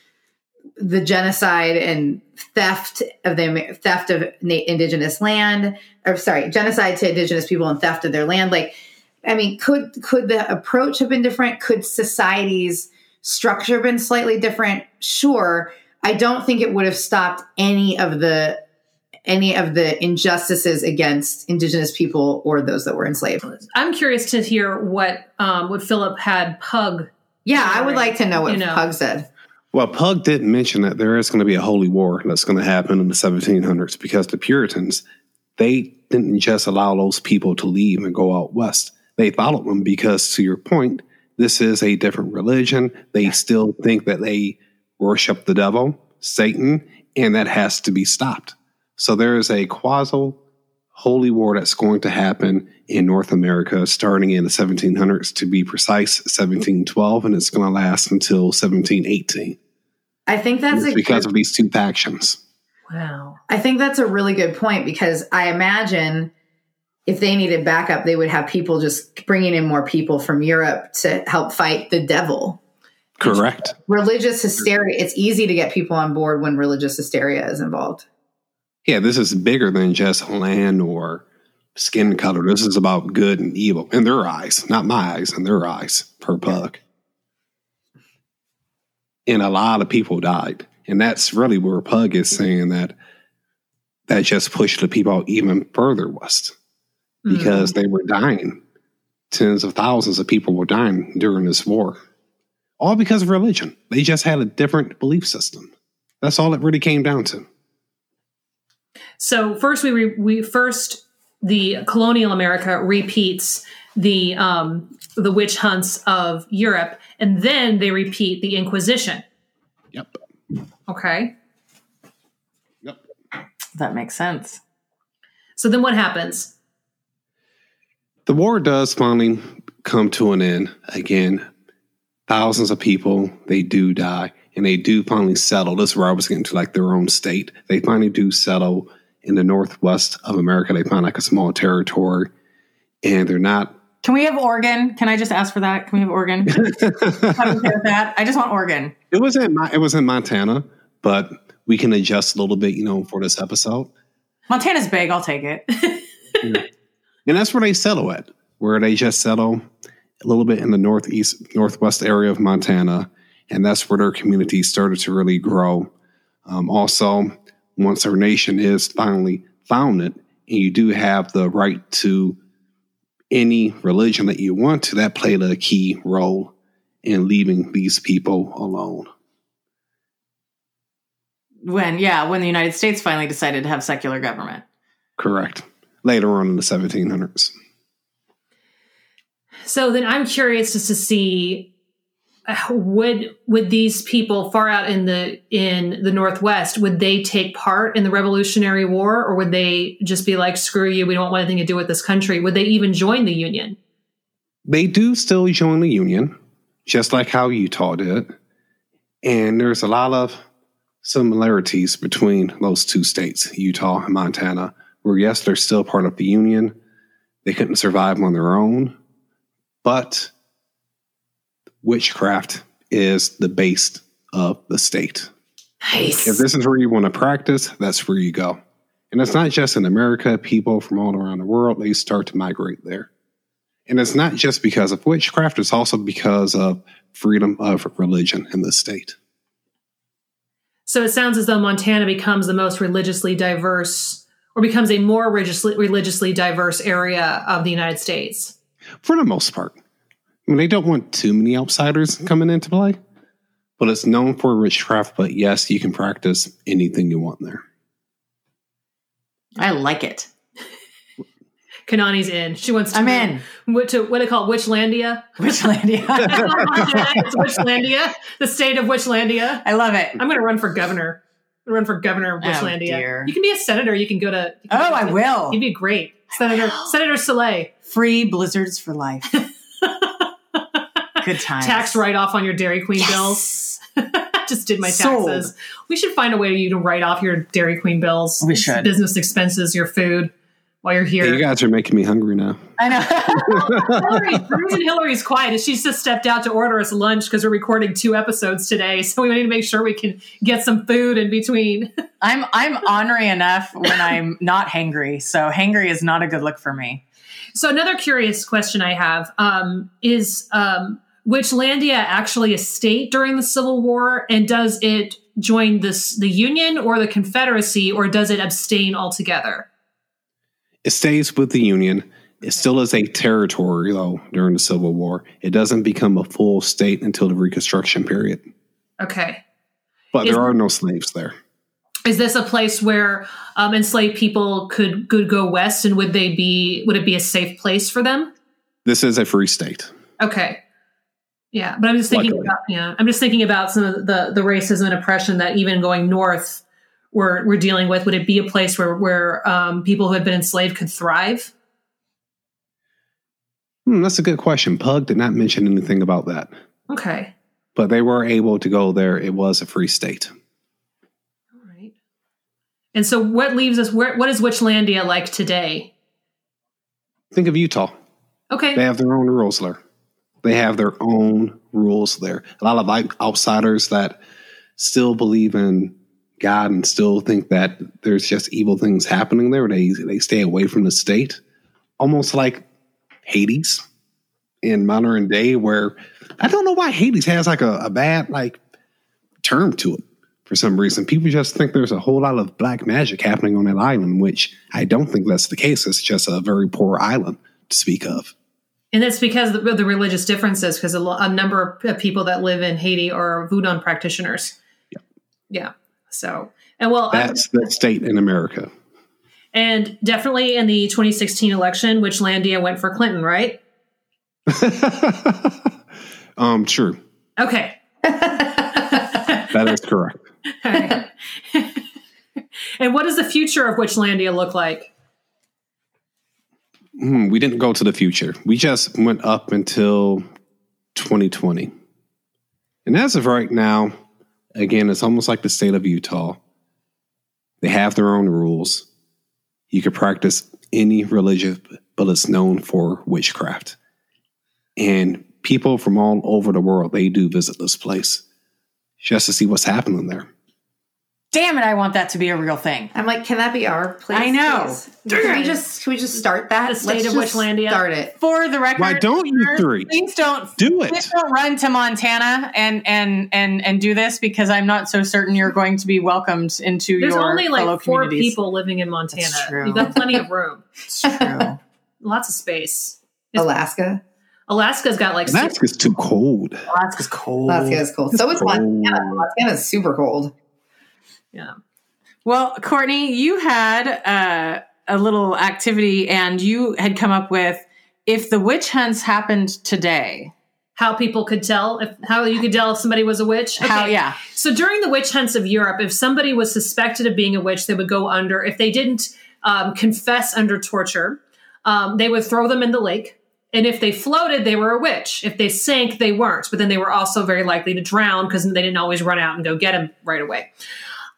the genocide and theft of the theft of na- indigenous land or sorry genocide to indigenous people and theft of their land like i mean could could the approach have been different could society's structure been slightly different sure i don't think it would have stopped any of the any of the injustices against indigenous people or those that were enslaved I'm curious to hear what um, what Phillip had Pug. yeah i would like to know what You know. pug said Well, Pug didn't mention that there is going to be a holy war that's going to happen in the 1700s because the Puritans, they didn't just allow those people to leave and go out west. They followed them because, to your point, this is a different religion. They still think that they worship the devil, Satan, and that has to be stopped. So there is a quasi holy war that's going to happen in North America starting in the 1700s, to be precise, 1712, and it's going to last until 1718 i think that's a because good- of these two factions. Wow. I think that's a really good point because I imagine if they needed backup, they would have people just bringing in more people from Europe to help fight the devil. Correct. Religious hysteria, it's easy to get people on board when religious hysteria is involved. Yeah, this is bigger than just land or skin color. This is about good and evil in their eyes, not my eyes, in their eyes, per Pug. And a lot of people died. And that's really where Pug is saying that that just pushed the people out even further west because they were dying. Tens of thousands of people were dying during this war, all because of religion. They just had a different belief system. That's all it really came down to. So first we re- we first the colonial America repeats the um, the witch hunts of Europe, and then they repeat the Inquisition. Yep. Okay, Yep. That makes sense. so then what happens? The war does finally come to an end. Again, thousands of people, they do die and they do finally settle. This is where I was getting to like their own state. They finally do settle in the northwest of America. They find like a small territory and they're not. Can we have Oregon? Can I just ask for that? Can we have Oregon? That. I just want Oregon. It was in it was in Montana, but we can adjust a little bit, you know, for this episode. Montana's big. I'll take it. And that's where they settle at, where they just settle a little bit in the northeast, northwest area of Montana. And that's where their community started to really grow. Um, also, once our nation is finally founded, and you do have the right to any religion that you want to, that played a key role in leaving these people alone. When, yeah, when the United States finally decided to have secular government. Correct. Later on in the 1700s. So then I'm curious just to see uh, would would these people far out in the in the northwest would they take part in the Revolutionary War or would they just be like screw you we don't want anything to do with this country would they even join the Union? they do still join the union, just like how Utah did. And there's a lot of similarities between those two states, Utah and Montana, where yes, they're still part of the union. They couldn't survive on their own, but witchcraft is the base of the state. Nice. If this is where you want to practice, that's where you go. And it's not just in America, people from all around the world, they start to migrate there. And it's not just because of witchcraft, it's also because of freedom of religion in the state. So it sounds as though Montana becomes the most religiously diverse or becomes a more religiously religiously diverse area of the United States. For the most part. I mean, they don't want too many outsiders coming into play, but it's known for witchcraft. But yes, you can practice anything you want there. I like it. Kanani's in. She wants to I'm in. What to what do they call it? Witchlandia? Witchlandia. it's Witchlandia, the state of Witchlandia. I love it. I'm going to run for governor. Run for governor of Oh, dear. you can be a senator. You can go to. can Oh, I will. You'd be great, Senator Senator Soleil. Free blizzards for life. Good times. Tax write off on your Dairy Queen bills. Just did my Sold. taxes. We should find a way for you to write off your Dairy Queen bills. We should. Business expenses, your food while you're here. Hey, you guys are making me hungry now. I know. Hillary, the reason Hillary's quiet is she's just stepped out to order us lunch because we're recording two episodes today. So we need to make sure we can get some food in between. I'm I'm ornery enough when I'm not hangry. So hangry is not a good look for me. So another curious question I have um, is um, Witchlandia actually a state during the Civil War, and does it join this the Union or the Confederacy, or does it abstain altogether? It stays with the Union. It still is a territory, though, during the Civil War. It doesn't become a full state until the Reconstruction period. Okay. But Is- there are no slaves there. Is this a place where um, enslaved people could could go west, and would they be would it be a safe place for them? This is a free state. Okay. Yeah, but I'm just thinking Luckily. about yeah, I'm just thinking about some of the the racism and oppression that even going north we're we're dealing with. Would it be a place where where um, people who had been enslaved could thrive? Hmm, that's a good question. Pug did not mention anything about that. Okay. But they were able to go there. It was a free state. All right. And so what leaves us where what is Witchlandia like today? Think of Utah. Okay. They have their own rules there. They have their own rules there. A lot of like outsiders that still believe in God and still think that there's just evil things happening there. They they stay away from the state, almost like Haiti in modern day. Where I don't know why Haiti has like a, a bad like term to it for some reason. People just think there's a whole lot of black magic happening on that island, which I don't think that's the case. It's just a very poor island to speak of. And that's because of the, religious differences, because a, number of people that live in Haiti are Voodoo practitioners. Yeah. So, and well, I- That's the state in America. And definitely in the 2016 election, Witchlandia went for Clinton, right? um, true. Okay. That is correct. Right. and what does the future of Witchlandia look like? Hmm, we didn't go to the future. We just went up until 2020. And as of right now, again, it's almost like the state of Utah. They have their own rules. You can practice any religion, but it's known for witchcraft. And people from all over the world, they do visit this place just to see what's happening there. Damn it, I want that to be a real thing. I'm like, can that be our place? I know. please? Can we just can we just start that? The state Let's of just Witchlandia. Start it. For the record, Why don't you three? Please don't Do it. Please don't run to Montana and and and and do this because I'm not so certain you're going to be welcomed into There's your There's only like four people living in Montana. That's true. You've got plenty of room, It's true. lots of space. Alaska. Alaska's got like six, Alaska's too cold. Alaska's cold. Alaska is cold. So is cold. Montana. Montana is super cold. Yeah. Well, Courtney, you had uh, a little activity and you had come up with if the witch hunts happened today. How people could tell if how you could tell if somebody was a witch. How, Okay. yeah. So during the witch hunts of Europe, if somebody was suspected of being a witch, they would go under. If they didn't um, confess under torture, um, they would throw them in the lake. And if they floated, they were a witch. If they sank, they weren't. But then they were also very likely to drown because they didn't always run out and go get them right away.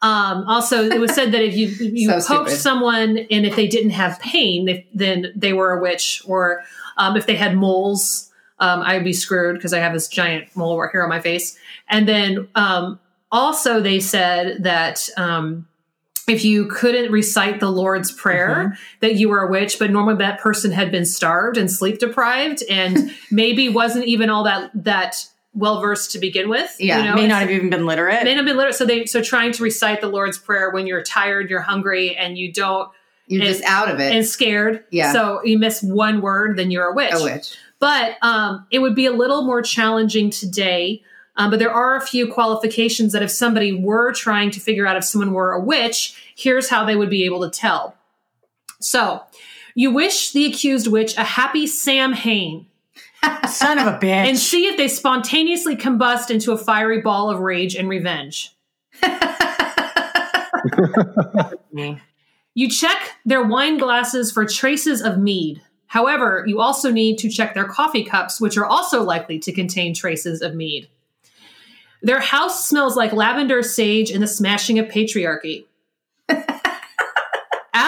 Um, also, it was said that if you you So poked stupid. someone and if they didn't have pain, they, then they were a witch. Or um, if they had moles, um, I'd be screwed because I have this giant mole right here on my face. And then um, also, they said that um, if you couldn't recite the Lord's Prayer, that you were a witch. But normally, that person had been starved and sleep deprived, and maybe wasn't even all that that well versed to begin with. Yeah, you know? May not have even been literate. may not be literate. So they so trying to recite the Lord's Prayer when you're tired, you're hungry, and you don't You're And- just out of it. and scared. Yeah. So you miss one word, then you're a witch. a witch. But um, it would be a little more challenging today. Um, but there are a few qualifications that if somebody were trying to figure out if someone were a witch, here's how they would be able to tell. So you wish the accused witch a happy Samhain Son of a bitch. and see if they spontaneously combust into a fiery ball of rage and revenge. You check their wine glasses for traces of mead. However, you also need to check their coffee cups, which are also likely to contain traces of mead. Their house smells like lavender, sage, and the smashing of patriarchy.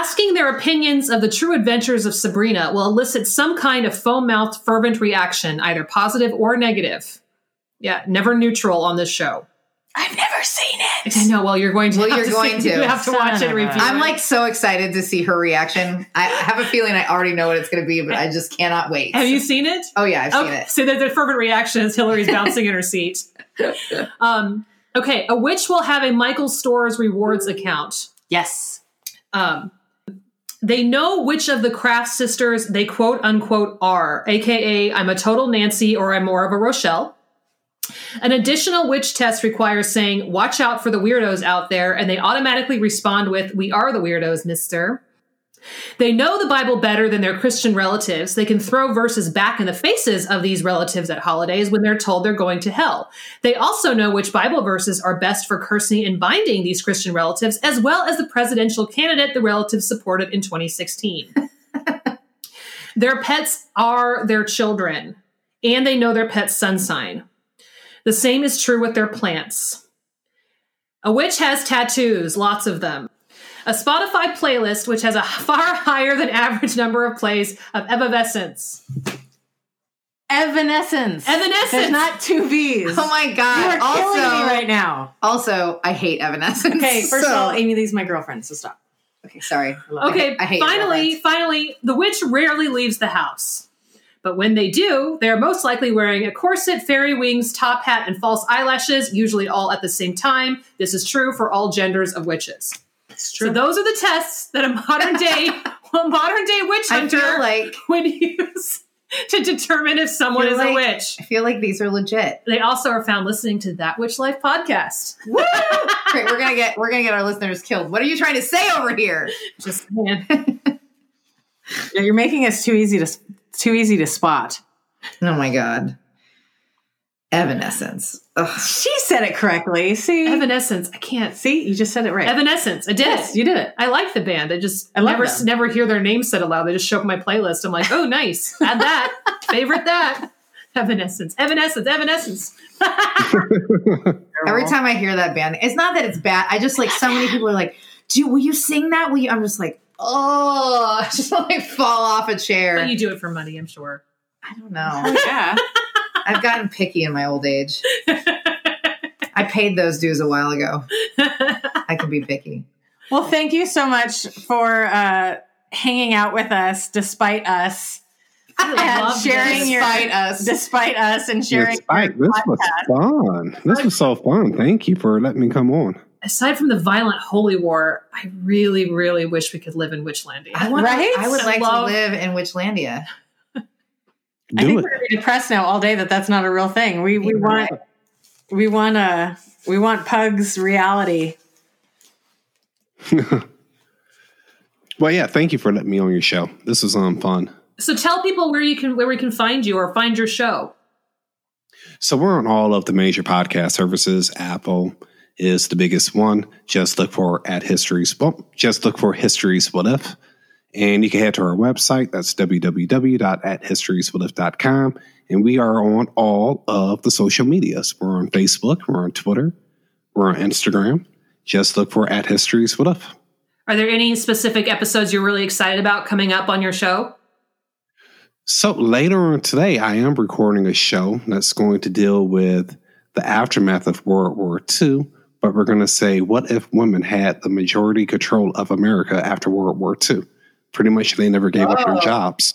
Asking their opinions of the true adventures of Sabrina will elicit some kind of foam mouthed, fervent reaction, either positive or negative. Yeah, never neutral on this show. I've never seen it. I know. Well, you're going to. Well, have you're to going see- to. You have to watch it. of a- Review. I'm it. like so excited to see her reaction. I have a feeling I already know what it's going to be, but I just cannot wait. Have you seen it? Oh yeah, I've seen it. so the, the fervent reaction is Hillary's bouncing in her seat. Um, okay, a witch will have a Michael Stores rewards account. Yes. Um, they know which of the Craft sisters they quote unquote are, aka I'm a total Nancy or I'm more of a Rochelle. An additional witch test requires saying, watch out for the weirdos out there, and they automatically respond with, We are the weirdos, mister. They know the Bible better than their Christian relatives. They can throw verses back in the faces of these relatives at holidays when they're told they're going to hell. They also know which Bible verses are best for cursing and binding these Christian relatives, as well as the presidential candidate the relatives supported in 2016. their pets are their children, and they know their pet's sun sign. The same is true with their plants. A witch has tattoos, lots of them. A Spotify playlist which has a far higher than average number of plays of Evanescence. Evanescence. Evanescence! There's not two V's. Oh my You god! are killing me Also, right now. also, I hate Evanescence. Okay, first so- of all, Amy Lee's my girlfriend, so stop. okay, sorry. Okay, I hate finally, finally, the witch rarely leaves the house. But when they do, they are most likely wearing a corset, fairy wings, top hat, and false eyelashes, usually all at the same time. This is true for all genders of witches. So those are the tests that a modern day, a modern day witch hunter like would use to determine if someone You're is a witch. I feel like these are legit. They also are found listening to That Witch Life podcast. Woo! Great, we're gonna get we're gonna get our listeners killed. What are you trying to say over here? Just man. Yeah, you're making us too easy to too easy to spot. Oh my god. Evanescence. Ugh. She said it correctly. See, Evanescence. I can't. see, you just said it right. Evanescence. I did yes, you did it. I like the band. I just I love never them. never hear their name said aloud. They just show up on my playlist. I'm like, oh, nice. Add that. Favorite that. Evanescence. Evanescence. Evanescence. Every time I hear that band, it's not that it's bad. I just like so many people are like, "Dude, will you sing that? Will you?" I'm just like, oh, I just like fall off a chair. But you do it for money, I'm sure. I don't know. Oh, yeah. I've gotten picky in my old age. I paid those dues a while ago. I can be picky. Well, thank you so much for uh, hanging out with us despite us and sharing this. your Despite us. despite us and sharing. Despite, this was fun. This was so fun. Thank you for letting me come on. Aside from the violent holy war, I really, really wish we could live in Witchlandia. I want, Right? I would I like love- to live in Witchlandia. I think it. we're gonna depressed now all day that that's not a real thing. We we want we want uh we want Pug's reality. Well, yeah, thank you for letting me on your show. This was um fun. So tell people where you can where we can find you or find your show. So we're on all of the major podcast services. Apple is the biggest one. Just look for at histories. Well, just look for histories what if. And you can head to our website. That's www.athistorieswhatif.com. And we are on all of the social medias. We're on Facebook. We're on Twitter. We're on Instagram. Just look for at histories what if. Are there any specific episodes you're really excited about coming up on your show? So later on today, I am recording a show that's going to deal with the aftermath of World War II. But we're going to say, what if women had the majority control of America after World War II? Pretty much, they never gave up their Oh. jobs.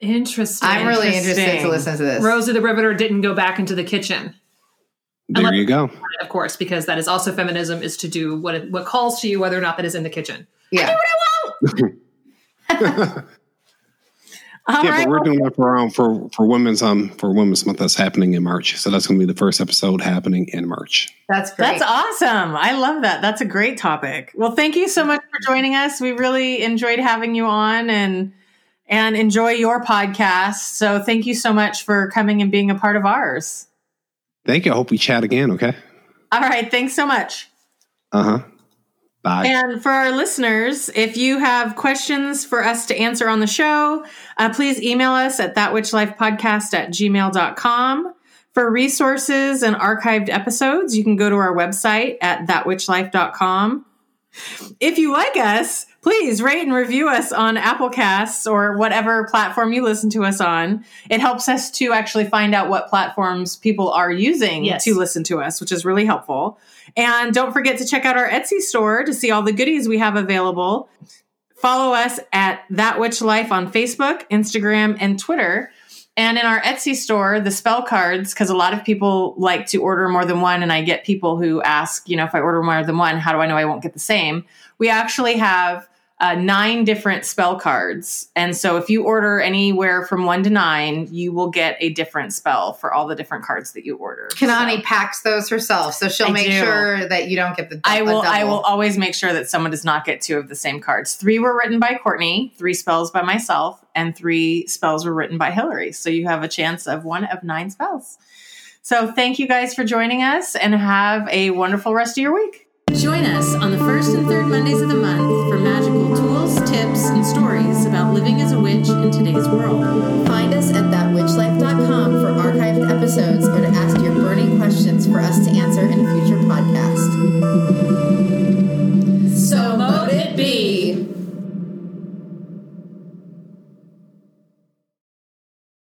Interesting. I'm really interested to listen to this. Rosie the Riveter didn't go back into the kitchen, There love- you go. of course, because that is also feminism is to do what it, what calls to you, whether or not that is in the kitchen. yeah. All yeah, right. but we're doing that for um, for for women's um for Women's Month that's happening in March. So that's going to be the first episode happening in March. That's great. That's awesome. I love that. That's a great topic. Well, thank you so much for joining us. We really enjoyed having you on and and enjoy your podcast. So thank you so much for coming and being a part of ours. Thank you. I hope we chat again. Okay. All right, thanks so much. Uh huh. Bye. And for our listeners, if you have questions for us to answer on the show, uh, please email us at thatwitchlifepodcast at gmail.com. For resources and archived episodes, you can go to our website at thatwitchlife.com. If you like us, please rate and review us on Apple Casts or whatever platform you listen to us on. It helps us to actually find out what platforms people are using Yes. to listen to us, which is really helpful. And don't forget to check out our Etsy store to see all the goodies we have available. Follow us at That Witch Life on Facebook, Instagram, and Twitter. And in our Etsy store, the spell cards, because a lot of people like to order more than one, and I get people who ask, you know, if I order more than one, how do I know I won't get the same? We actually have uh, nine different spell cards. And so if you order anywhere from one to nine, you will get a different spell for all the different cards that you order. Kanani So- packs those herself, so she'll I make do. sure that you don't get the. I will. I will always make sure that someone does not get two of the same cards. Three were written by Courtney, three spells by myself, and three spells were written by Hillary. So you have a chance of one of nine spells. So thank you guys for joining us, and have a wonderful rest of your week. Join us on the first and third Mondays of the month for magical tools, tips, and stories about living as a witch in today's world. Find us at thatwitchlife.com for archived episodes or to ask your burning questions for us to answer in a future podcast. So mote it be.